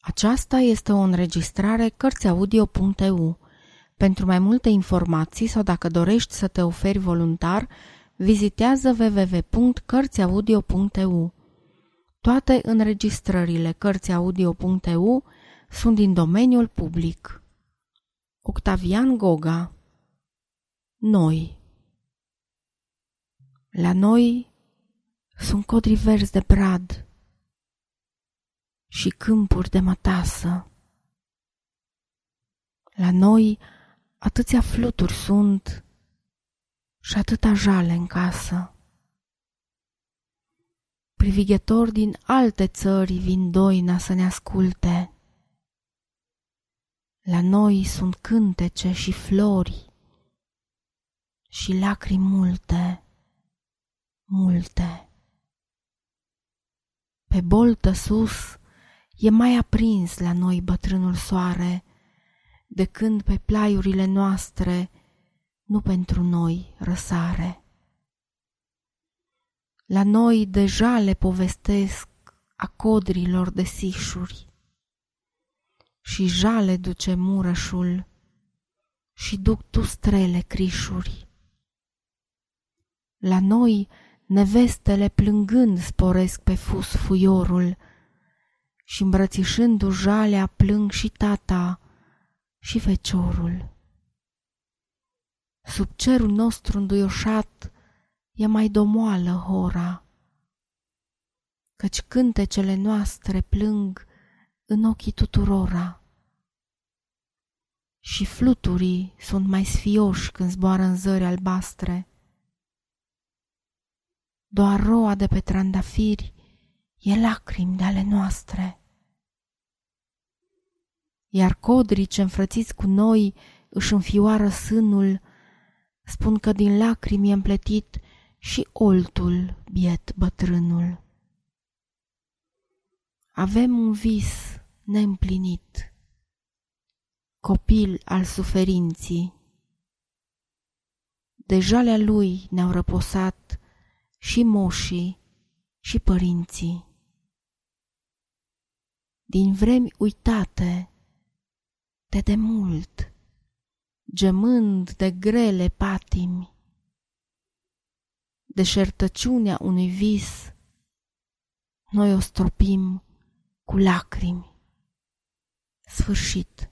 Aceasta este o înregistrare Cărțiaudio.eu. Pentru mai multe informații sau dacă dorești să te oferi voluntar, vizitează www.cărțiaudio.eu. Toate înregistrările Cărțiaudio.eu sunt din domeniul public. Octavian Goga Noi La noi sunt codri verzi de brad și câmpuri de mătasă. La noi atâția fluturi sunt și atâta jale în casă. Privighetori din alte țări vin doina să ne asculte. La noi sunt cântece și flori și lacrimi multe, multe. Pe boltă sus E mai aprins la noi bătrânul soare, de când pe plaiurile noastre nu pentru noi răsare. La noi deja le povestesc a codrilor de sișuri și jale duce murășul și duc tu strele crișuri. La noi nevestele plângând sporesc pe fus fuiorul, și îmbrățișându jalea plâng și tata și feciorul. Sub cerul nostru înduioșat e mai domoală hora, căci cântecele noastre plâng în ochii tuturora. Și fluturii sunt mai sfioși când zboară în zări albastre. Doar roa de pe trandafiri e lacrimi de ale noastre iar codrii ce înfrățiți cu noi își înfioară sânul, spun că din lacrimi e împletit și oltul biet bătrânul. Avem un vis neîmplinit, copil al suferinții. De jalea lui ne-au răposat și moșii și părinții. Din vremi uitate, de demult, gemând de grele patimi. Deșertăciunea unui vis, noi o stropim cu lacrimi. Sfârșit.